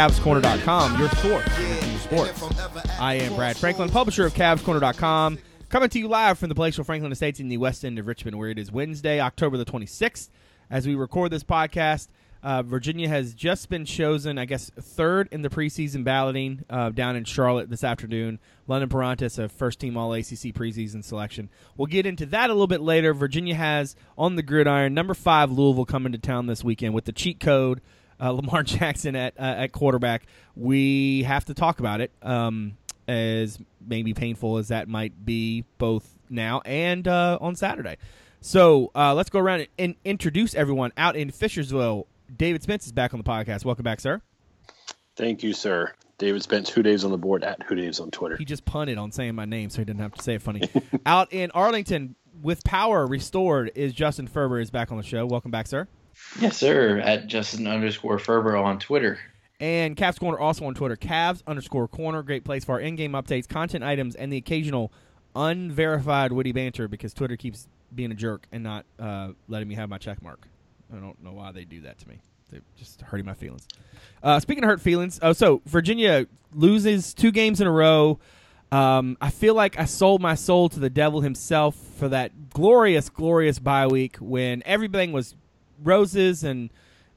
CavsCorner.com, your source for sports. I am Brad Franklin, publisher of CavsCorner.com, coming to you live from the palatial Franklin Estates in the west end of Richmond, where it is Wednesday, October the 26th. As we record this podcast, uh, Virginia has just been chosen, I guess, third in the preseason balloting uh, down in Charlotte this afternoon. London Perrantes, a first team All ACC preseason selection. We'll get into that a little bit later. Virginia has on the gridiron number five Louisville coming to town this weekend with the cheat code. Uh, Lamar Jackson at uh, at quarterback. We have to talk about it. Um, as maybe painful as that might be, both now and uh, on Saturday. So uh, let's go around and introduce everyone out in Fishersville. David Spence is back on the podcast. Welcome back, sir. Thank you, sir. David Spence, Who Dave's on the board at Who Dave's on Twitter. He just punted on saying my name, so he didn't have to say it funny. Out in Arlington, with power restored, is Justin Ferber is back on the show. Welcome back, sir. Yes, sir. At Justin underscore Ferber on Twitter. And Cavs Corner also on Twitter. Cavs underscore Corner. Great place for our in-game updates, content items, and the occasional unverified witty banter because Twitter keeps being a jerk and not uh, letting me have my check mark. I don't know why they do that to me. They're just hurting my feelings. Uh, speaking of hurt feelings, oh, so Virginia loses two games in a row. Um, I feel like I sold my soul to the devil himself for that glorious, glorious bye week when everything was roses and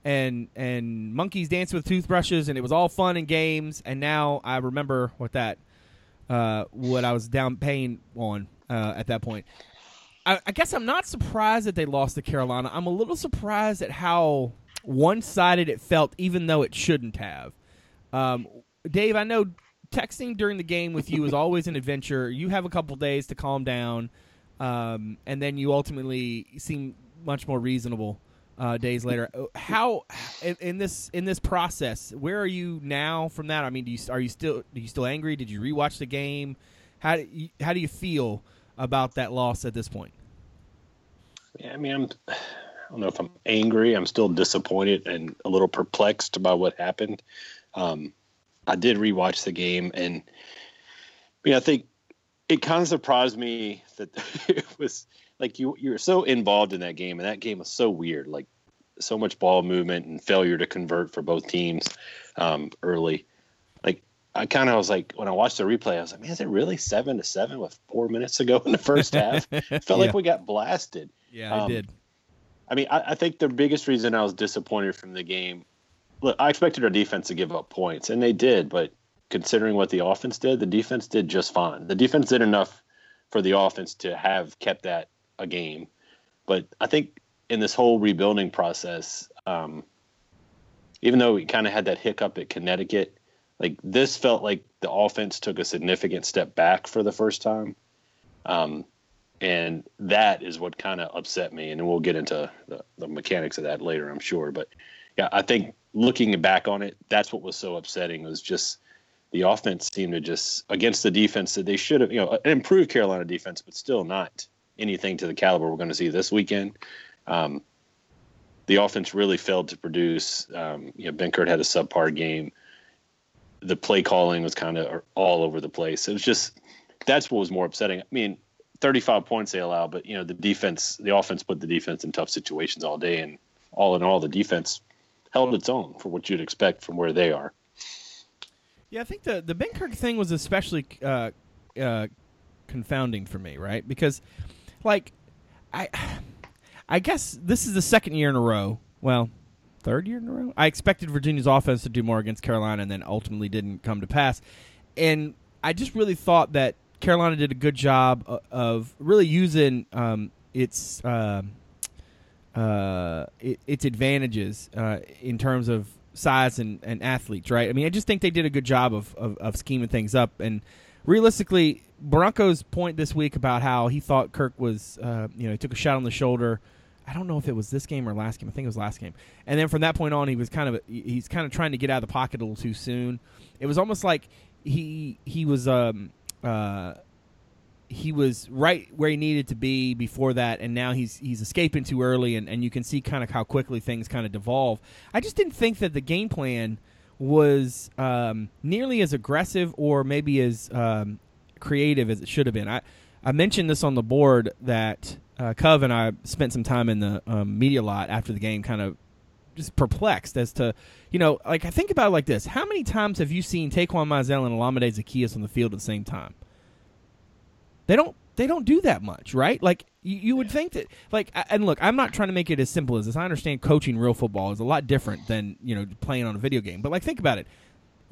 and and monkeys dancing with toothbrushes and it was all fun and games. And now I remember what that uh, what I was down paying on uh, at that point. I, I guess I'm not surprised that they lost to Carolina. I'm a little surprised at how one sided it felt, even though it shouldn't have. Um, Dave, I know texting during the game with you is always an adventure. You have a couple days to calm down, um, and then you ultimately seem much more reasonable uh, days later. How in, in, this in this process, where are you now from that? I mean, do you are you still are you still angry? Did you rewatch the game? How do you, how do you feel about that loss at this point? Yeah, I mean, I'm I don't know if I'm angry. I'm still disappointed and a little perplexed by what happened. Um, I did rewatch the game, and I mean, I think it kind of surprised me that it was like you you were so involved in that game, and that game was so weird. Like so much ball movement and failure to convert for both teams um, early. Like I kind of was like when I watched the replay, I was like, man, is it really seven to seven with four minutes to go in the first half? Felt yeah. like we got blasted. Yeah, um, I did. I mean, I, I, think the biggest reason I was disappointed from the game, look, I expected our defense to give up points, and they did, but considering what the offense did, the defense did just fine. The defense did enough for the offense to have kept that a game. But I think in this whole rebuilding process, um, even though we kind of had that hiccup at Connecticut, like this felt like the offense took a significant step back for the first time. Um, and that is what kind of upset me. And we'll get into the, the mechanics of that later, I'm sure. But yeah, I think looking back on it, that's what was so upsetting was just the offense seemed to just against the defense that they should have, you know, an improved Carolina defense, but still not anything to the caliber we're going to see this weekend. Um, the offense really failed to produce. Um, you know, Benkert had a subpar game. The play calling was kind of all over the place. It was just that's what was more upsetting. I mean, 35 points they allow, but you know the defense, the offense put the defense in tough situations all day, and all in all, the defense held its own for what you'd expect from where they are. Yeah, I think the the Benkert thing was especially uh, uh, confounding for me, right? Because like I I guess this is the second year in a row. Well, third year in a row. I expected Virginia's offense to do more against Carolina, and then ultimately didn't come to pass. And I just really thought that Carolina did a good job of really using um, its uh, uh, its advantages uh, in terms of size and, and athletes. Right. I mean, I just think they did a good job of, of, of scheming things up and realistically, Bronco's point this week about how he thought Kurt was, uh, you know, he took a shot on the shoulder. I don't know if it was this game or last game. I think it was last game. And then from that point on, he was kind of he's kind of trying to get out of the pocket a little too soon. It was almost like he he was um uh he was right where he needed to be before that, and now he's he's escaping too early, and, and you can see kind of how quickly things kind of devolve. I just didn't think that the game plan was um, nearly as aggressive or maybe as um, creative as it should have been. I, I mentioned this on the board that uh, Cove and I spent some time in the um, media lot after the game, kind of just perplexed as to, you know, like I think about it like this: How many times have you seen Taquan Mizzell and Olamide Zaccheaus on the field at the same time? They don't. They don't do that much, right? Like you, you would think that, like, and look, I'm not trying to make it as simple as this. I understand coaching real football is a lot different than you know playing on a video game, but like, think about it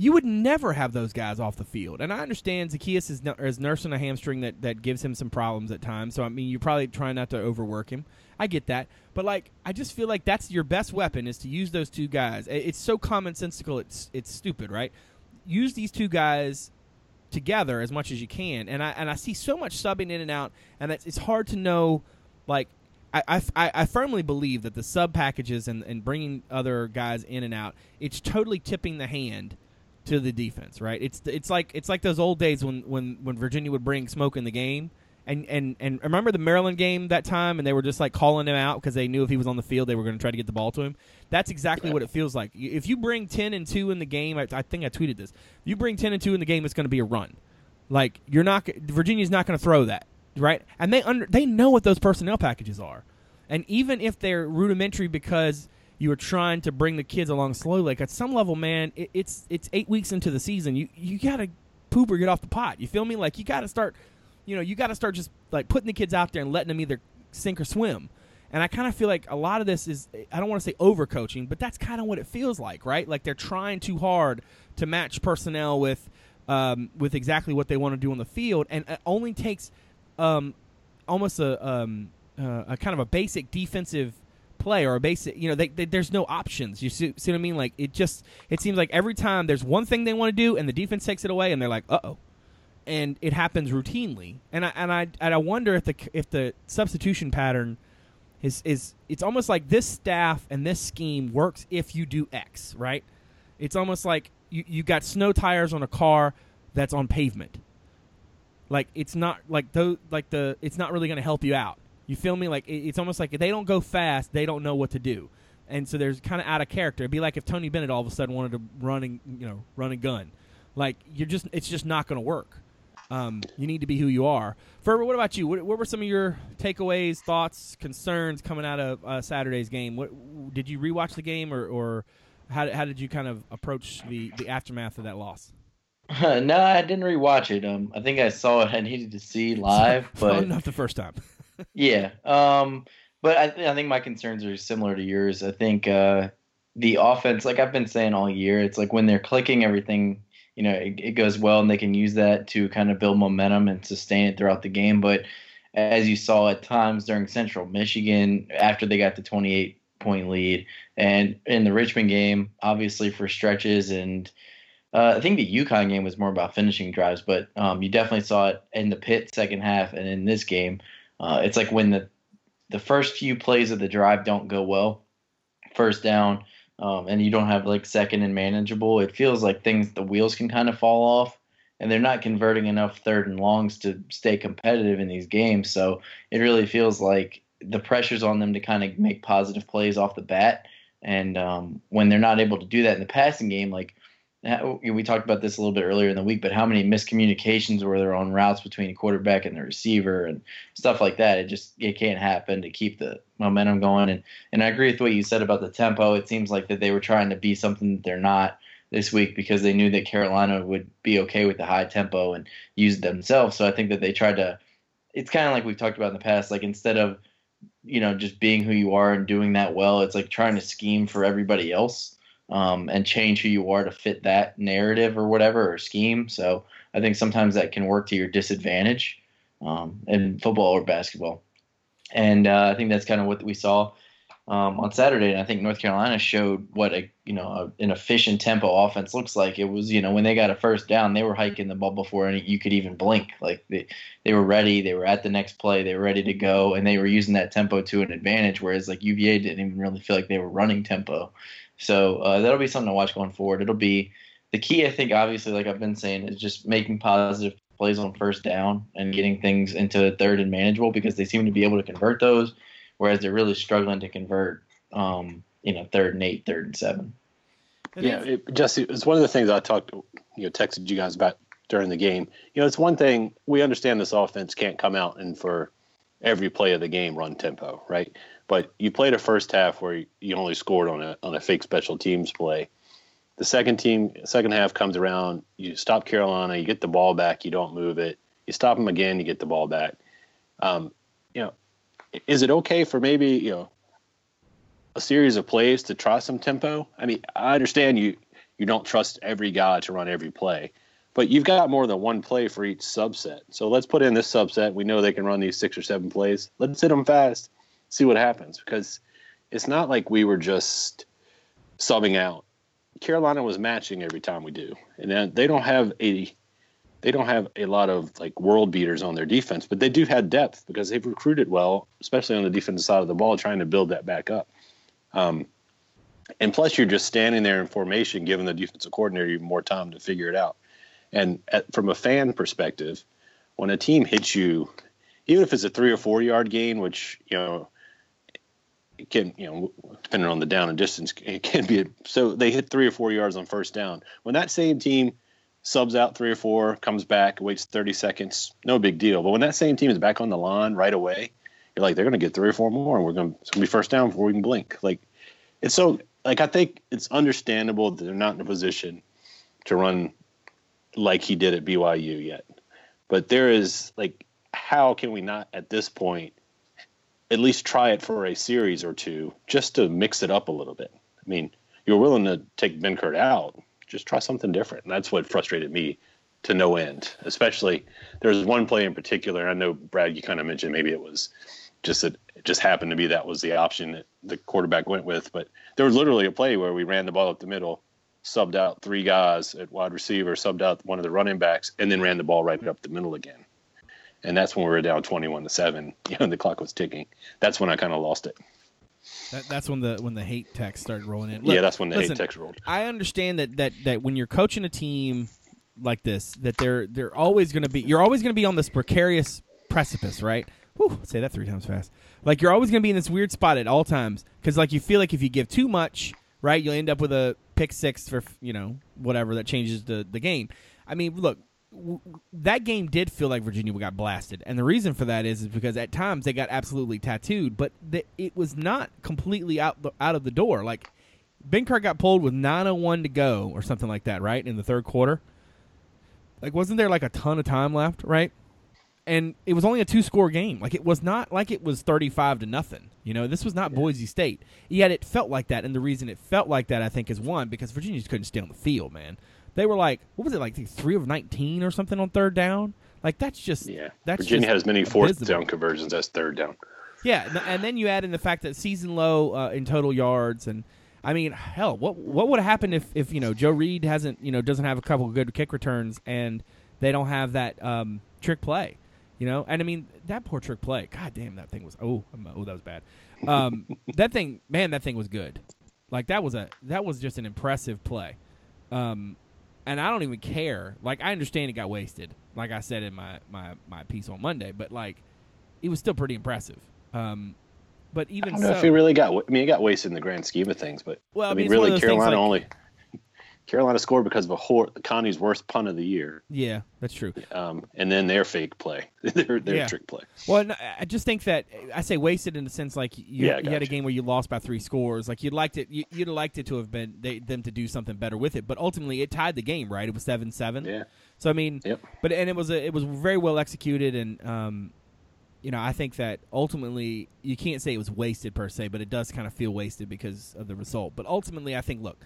you would never have those guys off the field. And I understand Zaccheaus is, is nursing a hamstring that, that gives him some problems at times. So, I mean, you're probably trying not to overwork him. I get that. But, like, I just feel like that's your best weapon is to use those two guys. It's so commonsensical, it's, it's stupid, right? Use these two guys together as much as you can. And I, and I see so much subbing in and out, and it's, it's hard to know, like, I, I, I firmly believe that the sub packages and, and bringing other guys in and out, it's totally tipping the hand – to the defense, right? It's it's like it's like those old days when when when Virginia would bring smoke in the game. And, and and remember the Maryland game that time, and they were just like calling him out because they knew if he was on the field, they were going to try to get the ball to him. That's exactly yeah. what it feels like. If you bring ten and two in the game, I, I think I tweeted this. If you bring ten and two in the game, it's going to be a run. Like you're not Virginia's not going to throw that, right? And they under they know what those personnel packages are, and even if they're rudimentary because you are trying to bring the kids along slowly. Like at some level, man, it, it's it's eight weeks into the season. You you gotta poop or get off the pot. You feel me? Like you gotta start, you know, you gotta start just like putting the kids out there and letting them either sink or swim. And I kind of feel like a lot of this is I don't want to say overcoaching, but that's kind of what it feels like, right? Like they're trying too hard to match personnel with um, with exactly what they want to do on the field, and it only takes um, almost a, um, uh, a kind of a basic defensive play or a basic you know they, they, there's no options. You see, see, what i mean? Like it just it seems like every time there's one thing they want to do and the defense takes it away and they're like uh-oh. And it happens routinely. And i and i and i wonder if the if the substitution pattern is is it's almost like this staff and this scheme works if you do x right? It's almost like you you got snow tires on a car that's on pavement. Like it's not like those like the it's not really going to help you out you feel me? Like it, it's almost like if they don't go fast, they don't know what to do, and so there's kind of out of character. It'd be like if Tony Bennett all of a sudden wanted to run and you know run a gun, like you're just it's just not going to work. Um, you need to be who you are. Ferber, what about you? What, what, were some of your takeaways, thoughts, concerns coming out of uh, Saturday's game? What did you rewatch the game, or, or how, how did you kind of approach the, the aftermath of that loss? no, I didn't rewatch it. Um, I think I saw it. I needed to see live, but not the first time yeah. Um, but I, th- I think my concerns are similar to yours. I think uh, the offense, like I've been saying all year, it's like when they're clicking, everything you know it, it goes well, and they can use that to kind of build momentum and sustain it throughout the game. But as you saw at times during Central Michigan, after they got the 28 point lead, and in the Richmond game, obviously for stretches and. Uh, I think the UConn game was more about finishing drives, but um, you definitely saw it in the Pitt second half and in this game uh, it's like when the the first few plays of the drive don't go well, first down, um, and you don't have like second and manageable. It feels like things the wheels can kind of fall off, and they're not converting enough third and longs to stay competitive in these games. So it really feels like the pressure's on them to kind of make positive plays off the bat. And um, when they're not able to do that in the passing game, like Oh, we talked about this a little bit earlier in the week, but how many miscommunications were there on routes between the quarterback and the receiver and stuff like that? It just it can't happen to keep the momentum going. And and I agree with what you said about the tempo. It seems like that they were trying to be something that they're not this week because they knew that Carolina would be okay with the high tempo and use it themselves. So I think that they tried to. It's kind of like we've talked about in the past. Like instead of you know just being who you are and doing that well, it's like trying to scheme for everybody else um, and change who you are to fit that narrative or whatever or scheme. So I think sometimes that can work to your disadvantage um, in football or basketball. And uh, I think that's kind of what we saw um, on Saturday. And I think North Carolina showed what a you know a, an efficient tempo offense looks like. It was you know when they got a first down, they were hiking the ball before any, you could even blink. Like they they were ready. They were at the next play. They were ready to go, and they were using that tempo to an advantage. Whereas like UVA didn't even really feel like they were running tempo. So uh, that'll be something to watch going forward. It'll be the key, I think, obviously, like I've been saying, is just making positive plays on first down and getting things into third and manageable because they seem to be able to convert those, whereas they're really struggling to convert, um, you know, third and eight, third and seven. Yeah, it, Jesse, it's one of the things I talked, you know, texted you guys about during the game. You know, it's one thing we understand this offense can't come out and for every play of the game run tempo, right? But you played a first half where you only scored on a on a fake special teams play. The second team, second half comes around. You stop Carolina. You get the ball back. You don't move it. You stop them again. You get the ball back. Um, you know, is it okay for maybe you know a series of plays to try some tempo? I mean, I understand you you don't trust every guy to run every play, but you've got more than one play for each subset. So let's put in this subset. We know they can run these six or seven plays. Let's hit them fast, see what happens because it's not like we were just subbing out. Carolina was matching every time we do, and they don't have a they don't have a lot of like world beaters on their defense, but they do have depth because they've recruited well, especially on the defensive side of the ball, trying to build that back up. Um, and plus, you're just standing there in formation, giving the defensive coordinator more time to figure it out. And at, from a fan perspective, when a team hits you, even if it's a three or four yard gain, which you know can you know depending on the down and distance, it can be. A, so they hit three or four yards on first down. When that same team subs out three or four, comes back, waits 30 seconds, no big deal. But when that same team is back on the line right away, you're like, they're going to get three or four more, and we're going to be first down before we can blink. Like, it's so like I think it's understandable that they're not in a position to run like he did at BYU yet. But there is like, how can we not at this point at least try it for a series or two just to mix it up a little bit? I mean, you're willing to take Benkert out, just try something different. And that's what frustrated me to no end. Especially there's one play in particular. I know Brad, you kind of mentioned maybe it was just that it just happened to be that was the option that the quarterback went with. But there was literally a play where we ran the ball up the middle, subbed out three guys at wide receiver, subbed out one of the running backs, and then ran the ball right up the middle again. And that's when we were down twenty-one to seven. You know, and the clock was ticking. That's when I kind of lost it. That, that's when the when the hate text started rolling in. Look, yeah, that's when the listen, hate text rolled. I understand that that that when you're coaching a team like this, that they're they're always going to be you're always going to be on this precarious precipice, right? Whew, say that three times fast. Like you're always going to be in this weird spot at all times because like you feel like if you give too much, right, you'll end up with a pick six for you know whatever that changes the the game. I mean, look, w- that game did feel like Virginia got blasted, and the reason for that is, is because at times they got absolutely tattooed, but the, it was not completely out the, out of the door. Like Ben Benkert got pulled with 9:01 to go or something like that, right in the third quarter. Like, wasn't there like a ton of time left, right? and it was only a two score game. Like it was not like it was 35 to nothing. You know, this was not yeah. Boise State. Yet it felt like that and the reason it felt like that I think is one because Virginia just couldn't stay on the field, man. They were like, what was it like 3 of 19 or something on third down? Like that's just Yeah. That's Virginia has as many fourth down conversions as third down. Yeah, and then you add in the fact that season low uh, in total yards and I mean, hell, what what would have happened if, if you know Joe Reed hasn't you know doesn't have a couple of good kick returns and they don't have that um, trick play? You know, and I mean that poor trick play. God damn, that thing was oh oh that was bad. Um, that thing, man, that thing was good. Like that was a that was just an impressive play. Um, and I don't even care. Like I understand it got wasted. Like I said in my my my piece on Monday, but like it was still pretty impressive. Um, but even I don't know so, if it really got. I mean, it got wasted in the grand scheme of things. But well, I mean, I mean really, Carolina like, only Carolina scored because of a hor- Conte's worst punt of the year. Yeah, that's true. Um, and then their fake play, their their yeah. trick play. Well, I just think that I say wasted in the sense like you, yeah, you had a game where you lost by three scores. Like you'd liked it, you, would have liked it to have been they, them to do something better with it. But ultimately, it tied the game. Right? It was seven seven. Yeah. So I mean, yep. but and it was a, it was very well executed, and um, you know, I think that ultimately you can't say it was wasted per se, but it does kind of feel wasted because of the result. But ultimately, I think look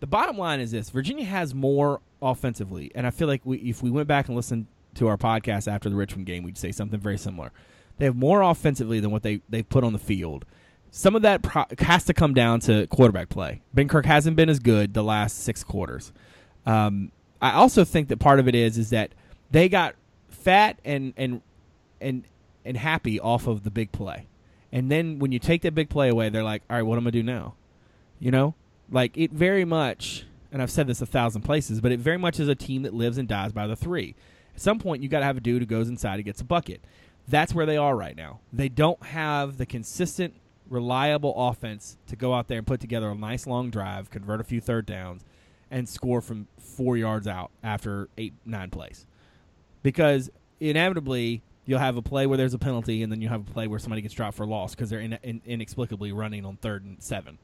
the bottom line is this: Virginia has more offensively, and I feel like we, if we went back and listened to our podcast after the Richmond game, we'd say something very similar. They have more offensively than what they they put on the field. Some of that pro- has to come down to quarterback play. Benkert hasn't been as good the last six quarters. Um, I also think that part of it is is that they got fat and and and and happy off of the big play, and then when you take that big play away, they're like, all right, what am I gonna do now? You know, like it very much, and I've said this a thousand places, but it very much is a team that lives and dies by the three. At some point, you got to have a dude who goes inside and gets a bucket. That's where they are right now. They don't have the consistent, reliable offense to go out there and put together a nice long drive, convert a few third downs, and score from four yards out after eight, nine plays. Because inevitably, You'll have a play where there's a penalty, and then you have a play where somebody gets dropped for loss because they're in, in, inexplicably running on third and seven,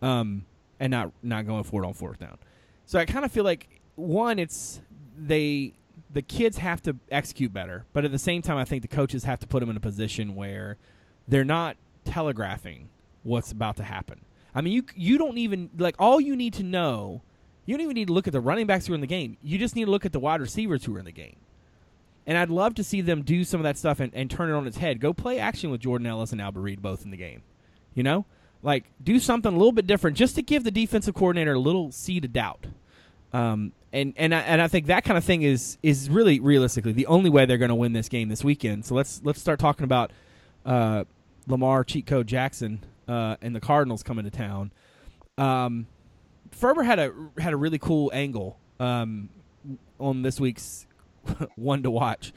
um, and not not going for it on fourth down. So I kind of feel like one, it's they the kids have to execute better, but at the same time, I think the coaches have to put them in a position where they're not telegraphing what's about to happen. I mean, you you don't even like all you need to know. You don't even need to look at the running backs who are in the game. You just need to look at the wide receivers who are in the game. And I'd love to see them do some of that stuff and, and turn it on its head. Go play action with Jordan Ellis and Albert Reid both in the game. You know, like do something a little bit different just to give the defensive coordinator a little seed of doubt. Um, and and I, and I think that kind of thing is is really realistically the only way they're going to win this game this weekend. So let's let's start talking about uh, Lamar cheat code Jackson uh, and the Cardinals coming to town. Um, Ferber had a had a really cool angle um, on this week's one to watch,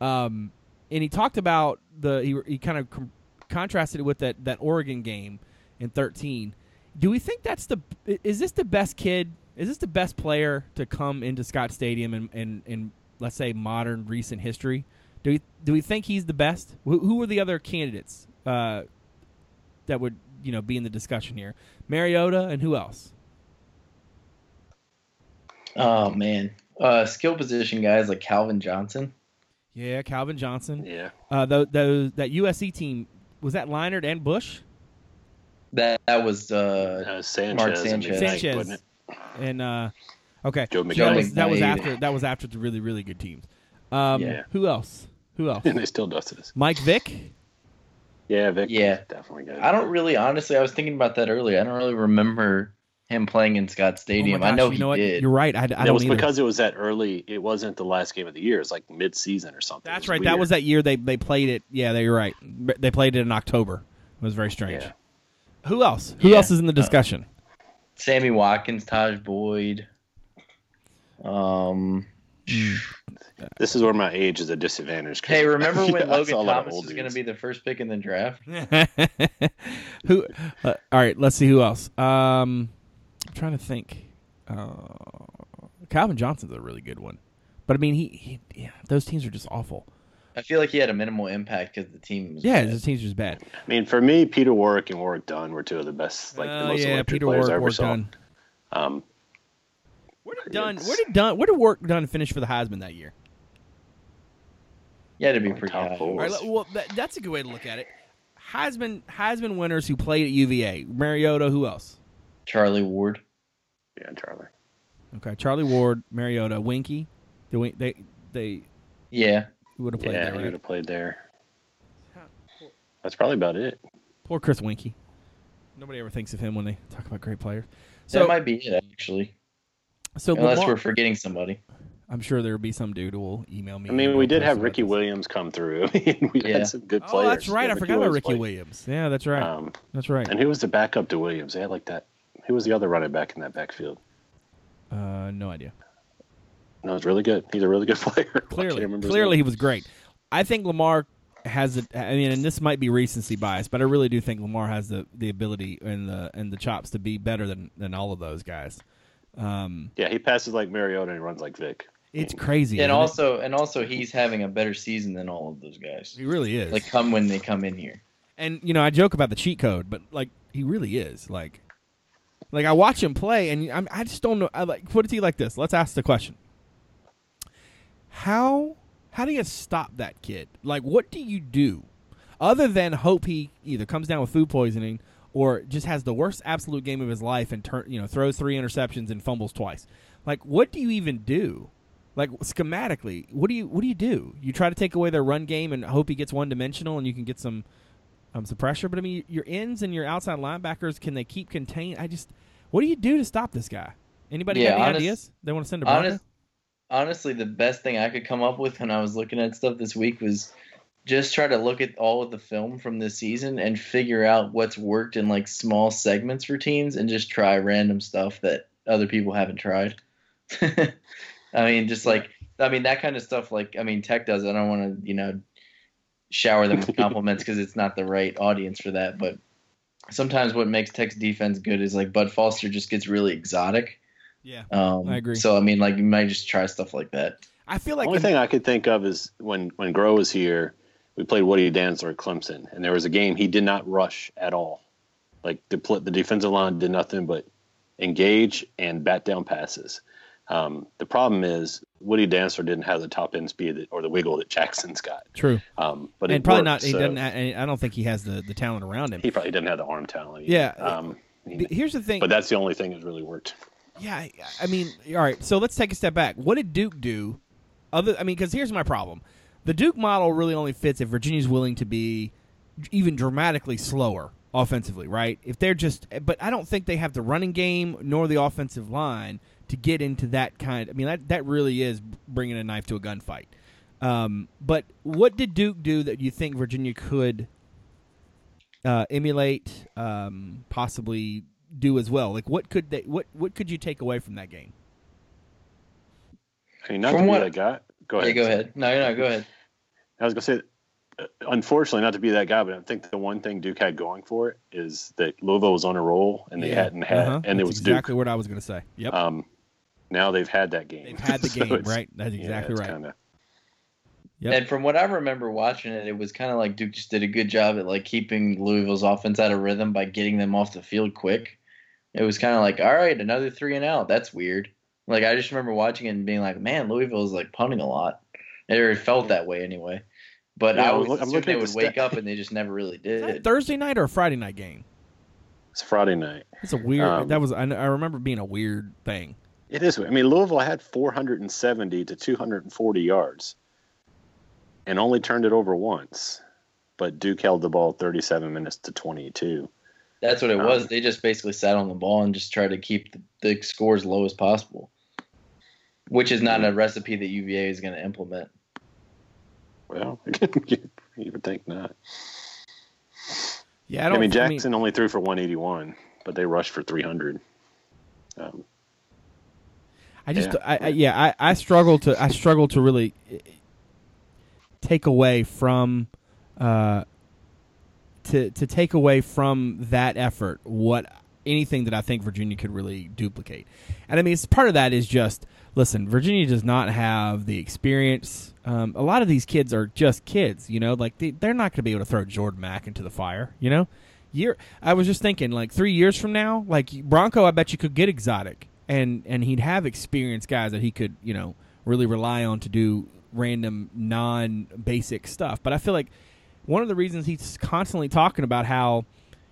um, and he talked about the he, he kind of com- contrasted it with that that Oregon game in thirteen. Do we think that's the is this the best kid? Is this the best player to come into Scott Stadium in, in, in let's say modern recent history? Do we do we think he's the best? Who, who are the other candidates uh, that would you know be in the discussion here? Mariota and who else? Oh man, uh, skill position guys like Calvin Johnson. Yeah, Calvin Johnson. Yeah. Uh, those, those that USC team was that Leinart and Bush That that was uh, Uh, Sanchez. Mark Sanchez. McKnight, Sanchez and uh, okay. Joe So that was that was after that was after the really really good teams. Um, Yeah. Who else? Who else? And they still dusted us. Mike Vick. Yeah, Vick. Yeah. Definitely good. I don't really honestly. I was thinking about that earlier. I don't really remember him playing in Scott Stadium. Oh my I know gosh, he you know what? did. You're right. I, I it don't was either. because it was that early. It wasn't the last game of the year. It's like mid-season or something. That's was right. That was that year they they played it. Yeah, they were right. They played it in October. It was very strange. Yeah. Who else? Who Yeah. else is in the discussion? Sammy Watkins, Tajh Boyd. Um. This is where my age is a disadvantage. Hey, remember when I saw Logan Thomas old was going to be the first pick in the draft? who? Uh, all right. Let's see who else. Um, I'm trying to think. Uh, Calvin Johnson's a really good one, but I mean, he, he yeah, those teams are just awful. I feel like he had a minimal impact because the team was Yeah, bad. those teams are just bad. I mean, for me, Peter Warrick and Warrick Dunn were two of the best, like Uh, the most yeah, electric Peter players Warrick, I ever Warrick saw. Dunn. Um, Where did Dunn? It's- Where did Dunn? Where did Work Dunn finish for the Heisman that year? Yeah, to be Top pretty high. four. All right, well, that, that's a good way to look at it. Heisman Heisman winners who played at UVA. Mariota. Who else? Charlie Ward. yeah, Charlie. Okay, Charlie Ward, Mariota, Weinke. The Win- they they Yeah. Would have played yeah, there, he right? would have played there. That's probably about it. Poor Chris Weinke. Nobody ever thinks of him when they talk about great players. So that So, might be it, actually. so Unless Lamar- we're forgetting somebody. I'm sure there will be some dude who will email me. I mean, we did have Ricky this. Williams come through. I mean, we Yeah. had some good players. Oh, that's right. Yeah, I forgot about Ricky played. Williams. Yeah, that's right. Um, that's right. and who was the backup to Williams? They had like that. Who was the other running back in that backfield? Uh, no idea. No, it's really good. He's a really good player. Clearly, clearly he was great. I think Lamar has a. I mean, and this might be recency bias, but I really do think Lamar has the, the ability and the and the chops to be better than than all of those guys. Um, Yeah, he passes like Mariota and he runs like Vick. it's crazy. And isn't it? also, and also, he's having a better season than all of those guys. he really is. Like, come when they come in here. and you know, I joke about the cheat code, but like he really is. Like, like I watch him play, and I'm, I just don't know. I like put it to you like this. Let's ask the question: How how do you stop that kid? Like, what do you do other than hope he either comes down with food poisoning or just has the worst absolute game of his life and turn you know throws three interceptions and fumbles twice? Like, what do you even do? Like schematically, what do you what do you do? You try to take away their run game and hope he gets one dimensional, and you can get some um, some pressure. But I mean, your ends and your outside linebackers can they keep contained? I just, what do you do to stop this guy? Anybody Yeah, got any honest- ideas? They want to send a Honest, honestly, the best thing I could come up with when I was looking at stuff this week was just try to look at all of the film from this season and figure out what's worked in like small segments for teams and just try random stuff that other people haven't tried. I mean, just like I mean that kind of stuff. Like I mean, Tech does. I don't want to you know shower them with compliments because it's not the right audience for that. But sometimes what makes Tech's defense good is like Bud Foster just gets really exotic. Yeah, Um, I agree. So I mean, like you might just try stuff like that. I feel like the only in- thing I could think of is when when Groh was here, we played Woody Dantzler at Clemson, and there was a game he did not rush at all. Like the pl- the defensive line did nothing but engage and bat down passes. Um, the problem is Woody Dantzler didn't have the top end speed that, or the wiggle that Jackson's got. true, Um, but and probably worked, not. He so doesn't. ha- I don't think he has the the talent around him. He probably didn't have the arm talent. either. Yeah. Um, But Here's the thing. but that's the only thing that's really worked. Yeah, I- mean, all right. So let's take a step back. What did Duke do? Other, I mean, because here's my problem: the Duke model really only fits if Virginia's willing to be even dramatically slower offensively, right? If they're just, but I don't think they have the running game nor the offensive line to get into that kind. I mean, that that really is bringing a knife to a gunfight. Um, but what did Duke do that you think Virginia could uh, emulate, um, possibly do as well? Like, what could they? What what could you take away from that game? I mean, not From to what- be that guy. Go Yeah, ahead. go ahead. No, no, go ahead. I was gonna say, uh, unfortunately, not to be that guy, but I think the one thing Duke had going for it is that Louisville was on a roll, and they Yeah. hadn't had, Uh-huh. and it was exactly Duke. what I was going to say. Yep, Um, now they've had that game. they've had the So game it's- right. That's exactly it's right. Kinda, Yep. And from what I remember watching it, it was kind of like Duke just did a good job at like keeping Louisville's offense out of rhythm by getting them off the field quick. It was kind of like, all right, another three and out. That's weird. Like I just remember watching it and being like, man, Louisville is like punting a lot. Or it felt that way anyway. But Yeah, I I'm always look- I'm looking they would the wake up and they just never really Is that a did. Thursday night or a Friday night game? it's Friday night. It's a weird. Um, that was. I, I remember being a weird thing. It is. I mean, Louisville had 470 to 240 yards, and only turned it over once. But Duke held the ball 37 minutes to 22. That's what it Um, was. They just basically sat on the ball and just tried to keep the, the score as low as possible, which is not a recipe that UVA is going to implement. Well, you would think not. Yeah, I I, don't. mean, Jackson only threw for 181, but they rushed for 300. Um, I just, Yeah. I, I, yeah, I, I struggle to, I struggle to really take away from, uh, to to take away from that effort what anything that I think Virginia could really duplicate, and I mean, it's part of that is just listen, Virginia does not have the experience. Um, a lot of these kids are just kids, you know, like they, they're not going to be able to throw Jordan Mack into the fire, you know. Year, I was just thinking, like three years from now, like Bronco, I bet you could get exotic, and and he'd have experienced guys that he could, you know, really rely on to do random non-basic stuff. But I feel like one of the reasons he's constantly talking about how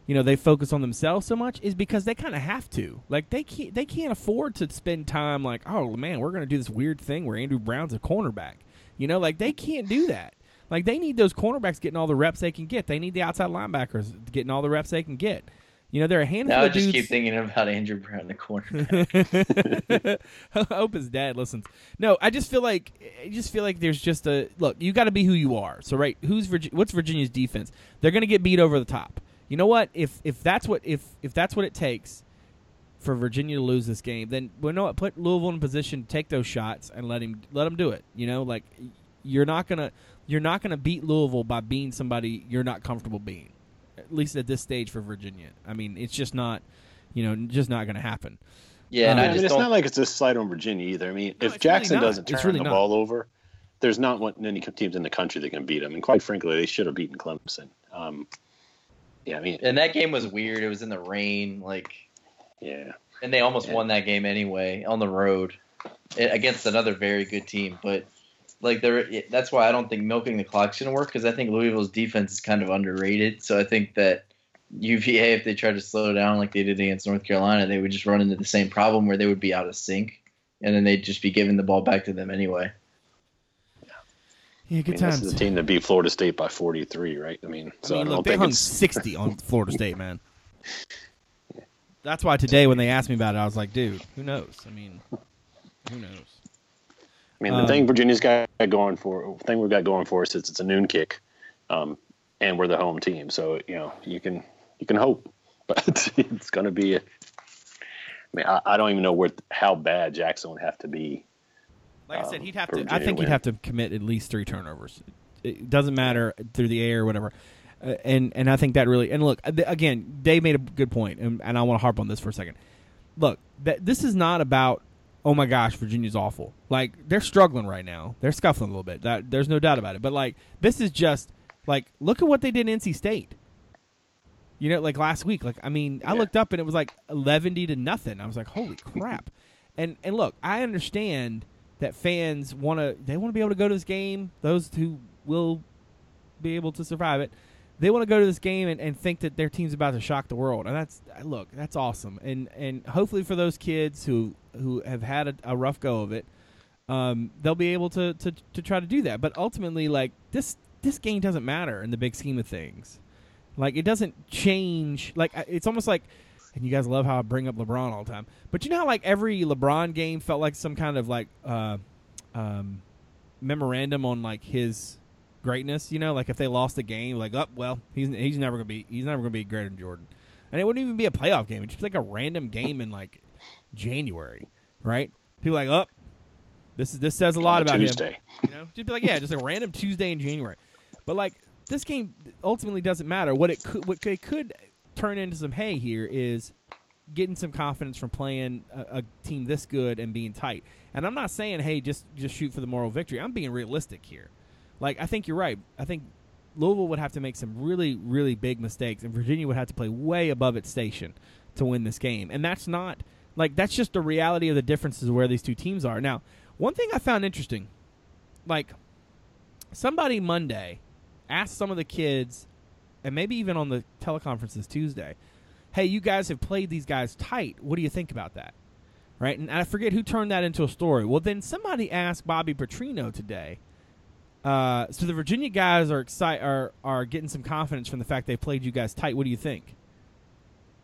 you know they focus on themselves so much is because they kind of have to. Like they can't they can't afford to spend time like oh man we're going to do this weird thing where andrew brown's a cornerback. You know like they can't do that. Like they need those cornerbacks getting all the reps they can get. They need the outside linebackers getting all the reps they can get you know there are a handful Now I of just dudes keep thinking about Andrew Brown, in the corner. I hope his dad listens. No, I just feel like I just feel like there's just a look. You got to be who you are. So right, who's Virgi- what's Virginia's defense? They're going to get beat over the top. You know what? If if that's what if if that's what it takes for Virginia to lose this game, then you know what? Put Louisville in position to take those shots and let him let him do it. You know, like you're not gonna you're not gonna beat Louisville by being somebody you're not comfortable being. At least at this stage for Virginia. I mean, it's just not, you know, just not going to happen. Yeah, and Uh, I I mean, it's don't. not like it's a slight on Virginia either. I mean, No, if Jackson really doesn't turn really the not. ball over, there's not one, many teams in the country that can beat them. And quite frankly, they should have beaten Clemson. Um, yeah, I mean, and that game was weird. It was in the rain, like, yeah. and they almost Yeah. won that game anyway on the road eh, against another very good team. But like, there, that's why I don't think milking the clock's gonna work because I think Louisville's defense is kind of underrated. So I think that UVA, if they tried to slow down like they did against North Carolina, they would just run into the same problem where they would be out of sync, and then they'd just be giving the ball back to them anyway. Yeah, I good mean, times. this is a team that beat Florida State by 43, right? I mean, so I, I mean, don't look, they think hung it's 60 on Florida State, man. That's why today, when they asked me about it, I was like, dude, who knows? I mean, who knows? I mean, the Um, thing Virginia's got going for thing we've got going for us is it's a noon kick, um, and we're the home team. So you know you can you can hope, but it's going to be. A, I mean, I, I don't even know where how bad Jackson would have to be. Like I said, Um, he'd have to. I think he'd have to commit at least three turnovers. It doesn't matter through the air or whatever. Uh, and and I think that really and look again, Dave made a good point, and, and I want to harp on this for a second. Look, that this is not about oh my gosh, Virginia's awful. Like they're struggling right now. They're scuffling a little bit. That there's no doubt about it. But like this is just like look at what they did in NC State. You know, like last week. Like I mean, I looked up and it was like eleven to nothing. I was like, holy crap. And and look, I understand that fans want to they want to be able to go to this game. Those who will be able to survive it, they want to go to this game and, and think that their team's about to shock the world. And that's look, that's awesome. And and hopefully for those kids who who have had a, a rough go of it, um, they'll be able to, to to try to do that. But ultimately, like this this game doesn't matter in the big scheme of things. Like it doesn't change. Like it's almost like, and you guys love how I bring up LeBron all the time. But you know how like every LeBron game felt like some kind of like uh, um, memorandum on like his greatness. You know, like if they lost the game, like oh well, he's he's never gonna be he's never gonna be greater than Jordan. And it wouldn't even be a playoff game. It's just like a random game in like January, right? People are like, oh, this is this says a lot about him. You know, just be like, yeah, just a random Tuesday in January. But like this game ultimately doesn't matter. What it could, what it could turn into some hay here is getting some confidence from playing a, a team this good and being tight. And I'm not saying, hey, just just shoot for the moral victory. I'm being realistic here. Like I think you're right. I think Louisville would have to make some really really big mistakes, and Virginia would have to play way above its station to win this game. And that's not like that's just the reality of the differences of where these two teams are. Now, one thing I found interesting, like somebody Monday asked some of the kids, and maybe even on the teleconferences Tuesday, hey, you guys have played these guys tight. What do you think about that? Right? And I forget who turned that into a story. Well, then somebody asked Bobby Petrino today. Uh, so the Virginia guys are excited, are are getting some confidence from the fact they played you guys tight. What do you think?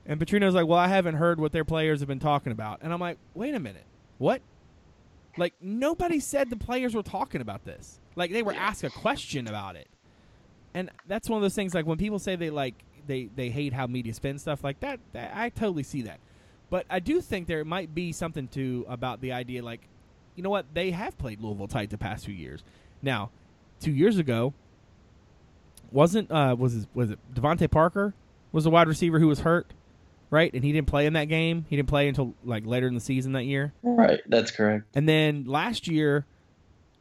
And Petrino's like, well, I haven't heard what their players have been talking about. And I'm like, wait a minute, what? Like nobody said the players were talking about this. Like they were asked a question about it. And that's one of those things. Like when people say they like they they hate how media spins stuff like that, that I totally see that. But I do think there might be something to about the idea. Like, you know what? They have played Louisville tight the past few years. Now, two years ago, wasn't uh was his, was it DeVante Parker was the wide receiver who was hurt, right? And he didn't play in that game. He didn't play until like later in the season that year. Right, that's correct. And then last year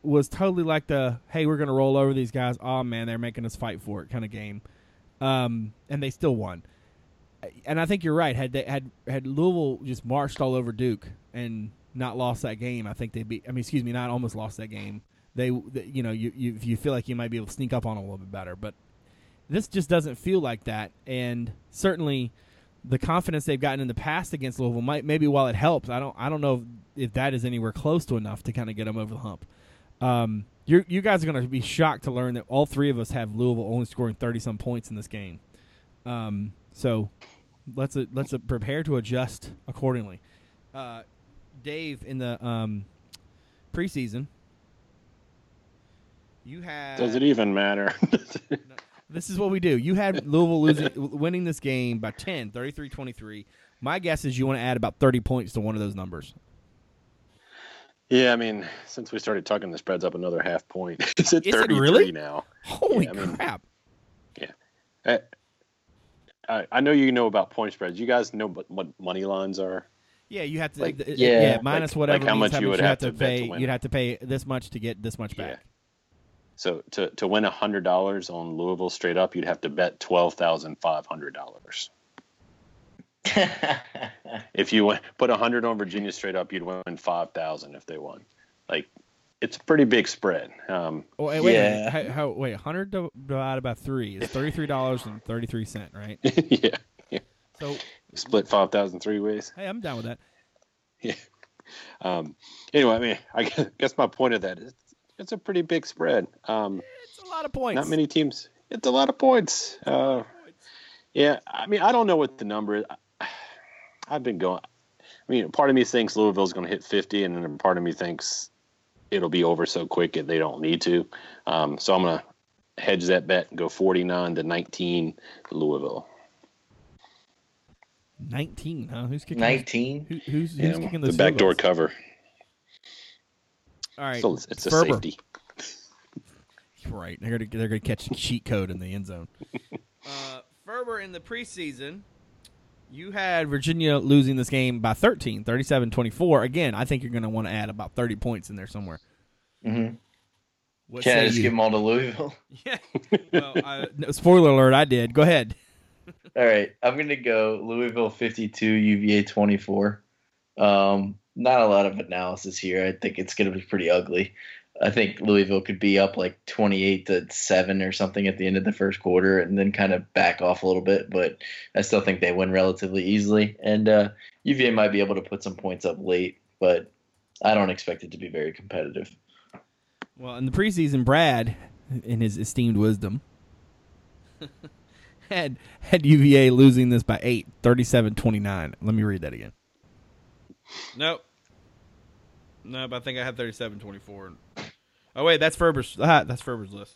was totally like the hey, we're gonna roll over these guys. Oh man, they're making us fight for it kind of game. Um, and they still won. And I think you're right. Had they had had Louisville just marched all over Duke and not lost that game, I think they'd be. I mean, excuse me, not almost lost that game. They, they you know, you, you you feel like you might be able to sneak up on them a little bit better, but this just doesn't feel like that. And certainly, the confidence they've gotten in the past against Louisville might maybe while it helps, I don't I don't know if that is anywhere close to enough to kind of get them over the hump. Um, you you guys are going to be shocked to learn that all three of us have Louisville only scoring thirty some points in this game. Um, so let's uh, let's uh, prepare to adjust accordingly. Uh, Dave, in the um, preseason, you had Does it even matter? this is what we do. You had Louisville losing, winning this game by 10, 33-23. My guess is you want to add about 30 points to one of those numbers. yeah, I mean, since we started talking, the spread's up another half point. it's at Is it 33 really? now. Holy Yeah, I mean- crap. I, I I know you know about point spreads. You guys know what, what money lines are. Yeah, you have to. Like- Yeah. yeah, minus Like- whatever. like how much you would have to to pay. win you'd have to pay this much to get this much Yeah. back. So to to win hundred dollars on Louisville straight up, you'd have to bet twelve thousand five hundred dollars. If you win, put hundred on Virginia straight up, you'd win five thousand if they won. Like it's a pretty big spread. Um, Oh, wait, wait. Yeah. How, how, wait, hundred divided by three is thirty-three dollars and thirty-three cent, right? yeah, yeah. So, Split five thousand three ways. hey, I'm down with that. Yeah. Um, anyway, I mean, I guess- guess my point of that is it's a pretty big spread. Um, It's a lot of points. not many teams. It's a lot of points. Uh, yeah, I mean, I don't know what the number is. I- I've been going. I mean, part of me thinks Louisville's going to hit 50, and then part of me thinks it'll be over so quick that they don't need to. Um, so I'm going to hedge that bet and go 49 to 19 Louisville. Nineteen, huh? Who's kicking? Nineteen. Who, who's who's Yeah, kicking the those backdoor cover. All right, So it's, it's a Ferber. safety. Right, they're gonna they're gonna catch a cheat code in the end zone. uh, Ferber in the preseason You had Virginia losing this game by 13, 37-24. Again, I think you're going to want to add about 30 points in there somewhere. Mm-hmm. What Can I just you? give them all to Louisville? Yeah. well, I, no, spoiler alert, I did. Go ahead. All right, I'm gonna go Louisville 52, UVA 24. Um, not a lot of analysis here. I think it's gonna be pretty ugly. I think Louisville could be up like 28 to seven or something at the end of the first quarter, and then kind of back off a little bit. But I still think they win relatively easily, and uh, UVA might be able to put some points up late, but I don't expect it to be very competitive. Well, in the preseason, Brad, in his esteemed wisdom, had had UVA losing this by 8, 37-29. Let me read that again. Nope. Nope, I think I had 37-24. Oh wait, that's Ferber's ah, that's Ferber's list.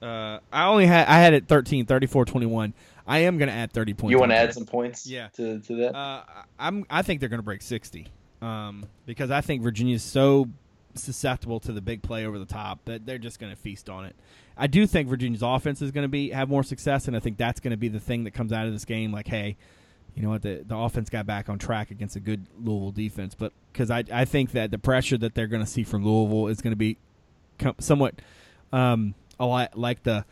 Uh, I only had I had it 13, 34, 21. I am going to add 30 points. You want to add some points? Yeah. To to that. Uh, I'm. I think they're going to break sixty, um, because I think Virginia's so susceptible to the big play over the top that they're just going to feast on it. I do think Virginia's offense is going to be have more success, and I think that's going to be the thing that comes out of this game. Like, hey, you know what? The the offense got back on track against a good Louisville defense, but because I I think that the pressure that they're going to see from Louisville is going to be somewhat um, a lot like the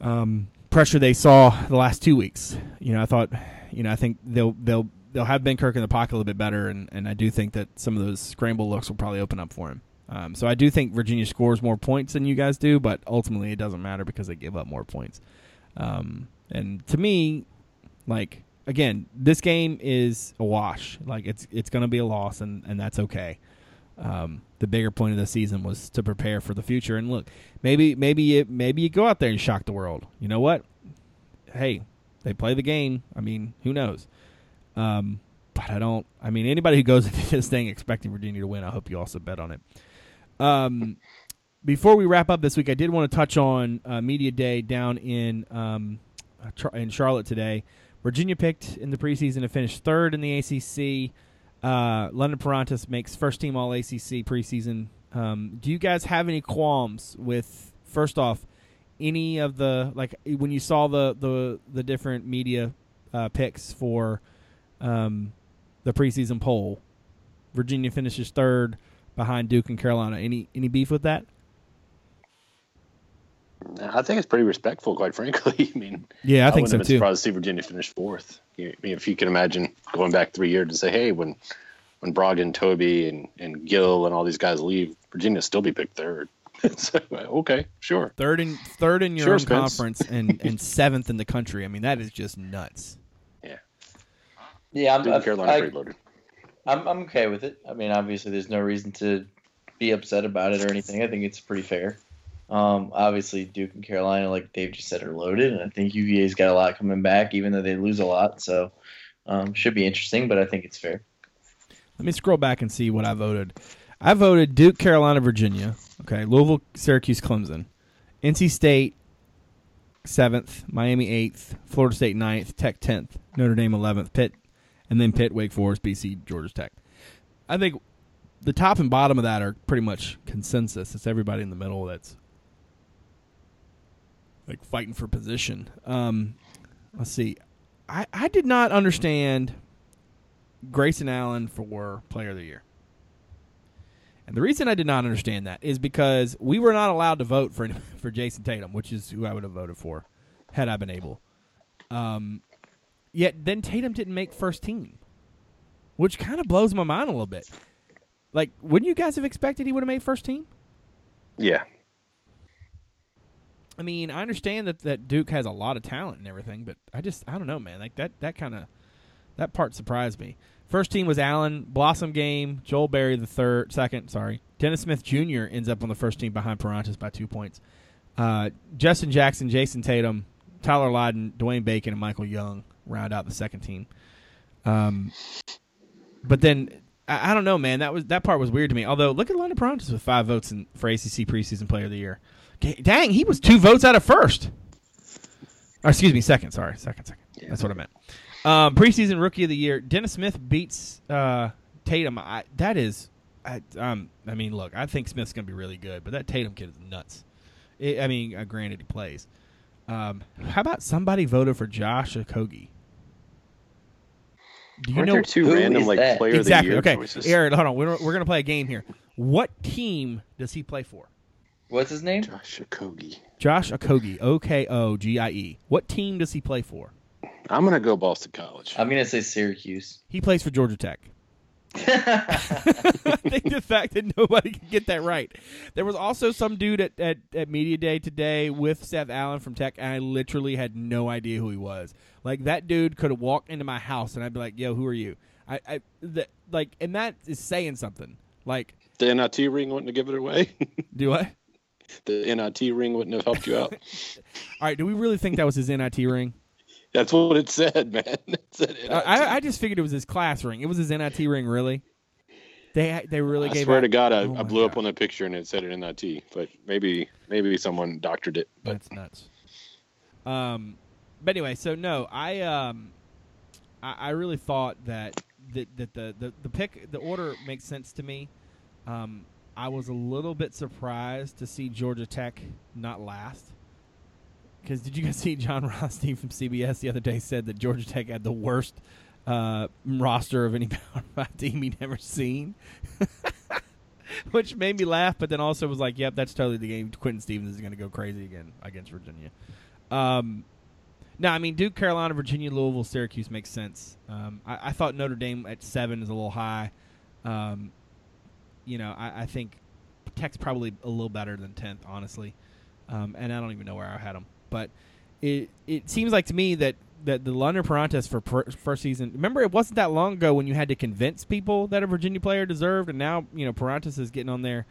um, pressure they saw the last two weeks. You know, I thought, you know, I think they'll they'll they'll have Benkert in the pocket a little bit better, and, and I do think that some of those scramble looks will probably open up for him. Um, so I do think Virginia scores more points than you guys do, but ultimately it doesn't matter because they give up more points. Um, and to me, like again, this game is a wash. Like it's it's going to be a loss, and and that's okay. Um, the bigger point of the season was to prepare for the future. And look, maybe maybe it, maybe you go out there and shock the world. You know what? Hey, they play the game. I mean, who knows? Um, but I don't. I mean, anybody who goes into this thing expecting Virginia to win, I hope you also bet on it. Um, before we wrap up this week, I did want to touch on uh, media day down in um, uh, in Charlotte today. Virginia picked in the preseason to finish third in the ACC. Uh, London Perrantes makes first team All ACC preseason. Um, do you guys have any qualms with first off any of the like when you saw the the the different media uh, picks for um, the preseason poll? Virginia finishes third behind Duke and Carolina. Any any beef with that? I think it's pretty respectful, quite frankly. I mean, Yeah, I think wouldn't so have been too. surprised to see Virginia finish fourth. You- I mean, if you can imagine going back three years to say, hey, when when Brogdon, Tobey, and and Gill and all these guys leave, Virginia still be picked third. so, uh, okay, sure. Third in third in your Sure, own Spence. conference and, and seventh in the country. I mean, that is just nuts. yeah, I'm, Duke I- Carolina I- pretty loaded. I'm I'm okay with it. I mean, obviously, there's no reason to be upset about it or anything. I think it's pretty fair. Um, obviously, Duke and Carolina, like Dave just said, are loaded, and I think UVA's got a lot coming back, even though they lose a lot. So, um, should be interesting, but I think it's fair. Let me scroll back and see what I voted. I voted Duke, Carolina, Virginia. Okay, Louisville, Syracuse, Clemson, NC State seventh, Miami eighth, Florida State ninth, Tech tenth, Notre Dame eleventh, Pitt, and then Pitt, Wake Forest, BC, Georgia Tech. I think the top and bottom of that are pretty much consensus. It's everybody in the middle that's like fighting for position. Um, let's see. I, I did not understand Grayson Allen for Player of the Year. And the reason I did not understand that is because we were not allowed to vote for for Jayson Tatum, which is who I would have voted for had I been able. Um, yet then Tatum didn't make first team, which kind of blows my mind a little bit. Like, wouldn't you guys have expected he would have made first team? Yeah, I mean, I understand that, that Duke has a lot of talent and everything, but I just I don't know, man. Like that that kind of that part surprised me. First team was Allen, Blossomgame, Joel Berry the third, second. Sorry, Dennis Smith Jr. ends up on the first team behind Perrantes by two points. Uh, Justin Jackson, Jayson Tatum, Tyler Lydon, Dwayne Bacon, and Michael Young round out the second team. Um, but then I, I don't know, man. That was that part was weird to me. Although look at London Perrantes with five votes in, for ACC preseason Player of the Year. Ga- Dang, he was two votes out of first. Or, excuse me, second. Sorry, second, second. Yeah. That's what I meant. Um, preseason Rookie of the Year, Dennis Smith beats uh, Tatum. I, that is, I, um, I mean, look, I think Smith's going to be really good, but that Tatum kid is nuts. I I mean, uh, granted, he plays. Um, how about somebody voted for Josh Okogie? Do you Aren't know there two who random like that? player exactly? of the year Okay, choices? Aaron, hold on. We're, we're gonna play a game here. What team does he play for? What's his name? Josh Okogie. Josh Okogie, O K O G I E. What team does he play for? I'm gonna go Boston College. I'm gonna say Syracuse. He plays for Georgia Tech. I think the fact that nobody can get that right. There was also some dude at, at, at Media Day today with Seth Allen from Tech, and I literally had no idea who he was. Like that dude could have walked into my house, and I'd be like, "Yo, who are you?" I, I the, like, and that is saying something. Like, The NIT ring wanting to give it away. do I? The NIT ring wouldn't have helped you out. All right, do we really think that was his NIT ring? That's what it said, man. It said I, I just figured it was his class ring. It was his NIT ring, really. They they really I gave. swear out- to God, I, Oh I blew up on the picture and it said it NIT, but maybe maybe someone doctored it. But That's nuts. Um, but anyway, so no, I um, I, I really thought that that, that the, the the pick the order makes sense to me. Um, I was a little bit surprised to see Georgia Tech not last. Because did you guys see Jon Rothstein from CBS the other day said that Georgia Tech had the worst uh, roster of any Power Five team he'd ever seen, which made me laugh. But then also was like, "Yep, that's totally the game. Quinton Stephens is going to go crazy again against Virginia." Um, no, I mean Duke, Carolina, Virginia, Louisville, Syracuse makes sense. Um, I, I thought Notre Dame at seven is a little high. Um, you know, I, I think Tech's probably a little better than tenth, honestly. Um, and I don't even know where I had them, but it it seems like to me that that the London Perrantes for per, first season. Remember, it wasn't that long ago when you had to convince people that a Virginia player deserved, and now you know Perrantes is getting on there.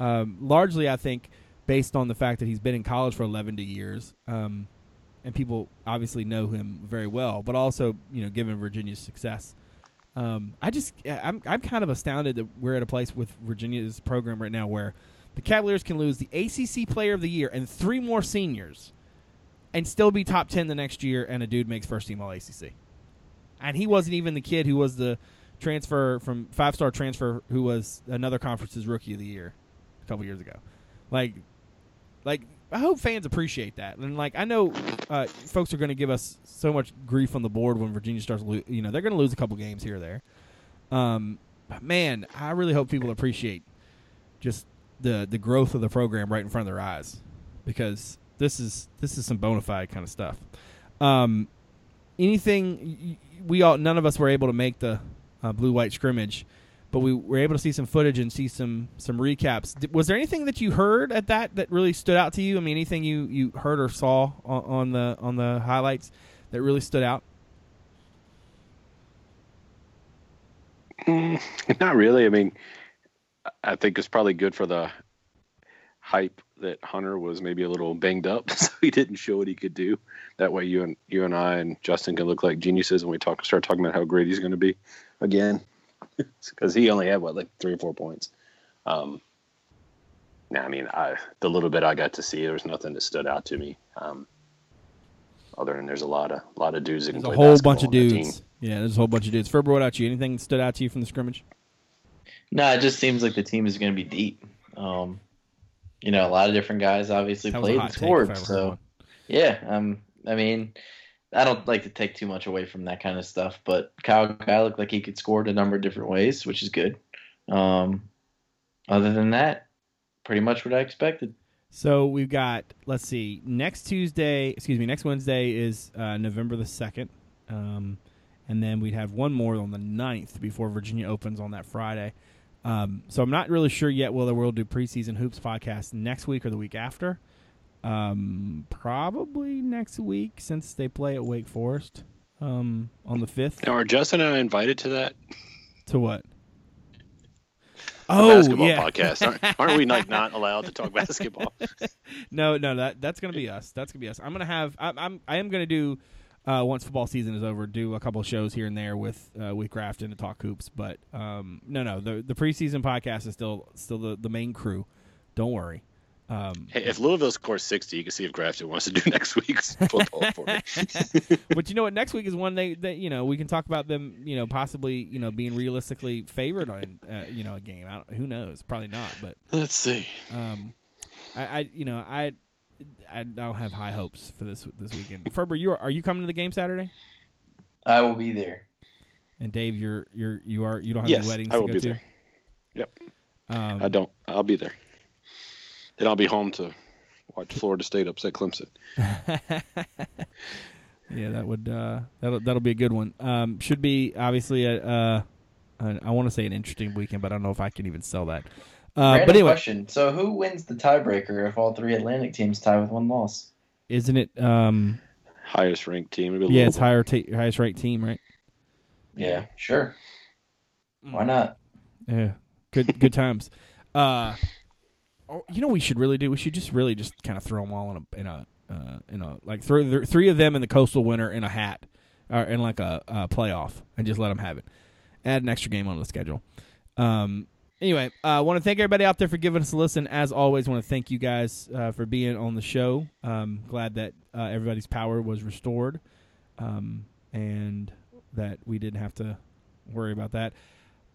Um, largely, I think, based on the fact that he's been in college for 11 years, um, and people obviously know him very well. But also, you know, given Virginia's success, um, I just I'm I'm kind of astounded that we're at a place with Virginia's program right now where the Cavaliers can lose the ACC Player of the Year and three more seniors, and still be top 10 the next year, and a dude makes first team All ACC, and he wasn't even the kid who was the transfer from five star transfer who was another conference's Rookie of the Year a couple years ago, like like I hope fans appreciate that. And like I know uh, folks are going to give us so much grief on the board when Virginia starts, lo- you know, they're going to lose a couple games here or there. Um, man, I really hope people appreciate just the the growth of the program right in front of their eyes because this is this is some bona fide kind of stuff. Um, anything we all none of us were able to make the uh, blue white scrimmage but we were able to see some footage and see some some recaps. Did, was there anything that you heard at that that really stood out to you? I mean, anything you, you heard or saw on, on the on the highlights that really stood out? Mm, not really. I mean, I- think it's probably good for the hype that Hunter was maybe a little banged up, so he didn't show what he could do. That way, you and you and I and Justin can look like geniuses when we talk start talking about how great he's going to be again, because he only had what like three or four points. Um, nah, I mean, I the little bit I got to see, there was nothing that stood out to me. Um, other than there's a lot of a lot of dudes that There's can a whole bunch of basketball on that team. dudes. Yeah, there's a whole bunch of dudes. Ferber, what about you? Anything stood out to you from the scrimmage? No, it just seems like the team is going to be deep. Um, you know, a lot of different guys obviously That played hot and take if I scored. So one. yeah, um, I mean, I don't like to take too much away from that kind of stuff, but Kyle Guy looked like he could score it a number of different ways, which is good. Um, other than that, pretty much what I expected. So we've got let's see, next Tuesday, excuse me, next Wednesday is uh, November the second, um, and then we'd have one more on the 9th before Virginia opens on that Friday. Um, so I'm not really sure yet whether we'll do preseason hoops podcast next week or the week after. Um, probably next week since they play at Wake Forest um, on the fifth. Now, are Justin and I invited to that To what? Oh basketball yeah, podcast? Aren't, aren't we like not allowed to talk basketball? no, no, that that's gonna be us. That's gonna be us. I'm gonna have. I'm. I'm I am gonna do. Uh, once football season is over, do a couple of shows here and there with uh, with Grafton to talk hoops. But um, no, no, the the preseason podcast is still still the, the main crew. Don't worry. Um, Hey, if Louisville scores 60, you can see if Grafton wants to do next week's football for me. but you know what? Next week is one they that you know we can talk about them. You know, possibly you know being realistically favored on uh, you know a game. I don't, who knows? Probably not. But Let's see. um, I, I you know I I don't have high hopes for this this weekend. Ferber, you are, are you coming to the game Saturday? I will be there. And Dave, you're you're you are you don't have Yes, any weddings I to will go be to. there. Yep. Um, I don't. I'll be there. Then I'll be home to watch Florida State upset Clemson. yeah, that would uh, that'll that'll be a good one. Um, should be obviously a, uh, a I want to say an interesting weekend, but I don't know if I can even sell that. Uh, Random but anyway, question. So who wins the tiebreaker if all three Atlantic teams tie with one loss? isn't it? Um, Highest ranked team. Be yeah, it's Louisville. higher ta- highest ranked team, right? Yeah, sure. Why not? Yeah, good good times. Uh, oh, you know, we should really do. We should just really just kind of throw them all in a in a uh, in a like throw three of them in the coastal winner in a hat or in like a, a playoff and just let them have it. Add an extra game on the schedule. Um. Anyway, I uh, want to thank everybody out there for giving us a listen. As always, want to thank you guys uh, for being on the show. Um, glad that uh, everybody's power was restored, um, and that we didn't have to worry about that.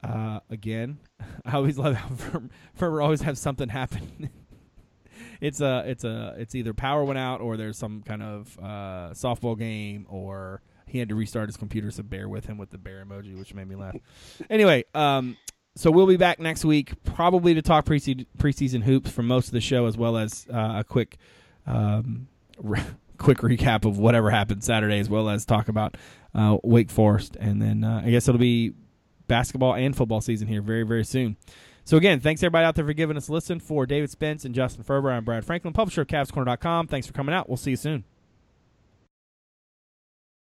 Uh, again, I always love how always have something happen. it's a it's a it's either power went out or there's some kind of uh, softball game or he had to restart his computer. So bear with him with the bear emoji, which made me laugh. anyway, um, so we'll be back next week, probably to talk preseason, preseason hoops for most of the show, as well as uh, a quick. Um, re- quick recap of whatever happened Saturday, as well as talk about uh, Wake Forest, and then uh, I guess it'll be basketball and football season here very, very soon. So again, thanks everybody out there for giving us a listen. For David Spence and Justin Ferber, I'm Brad Franklin, publisher of CavsCorner.com. Thanks for coming out. We'll see you soon.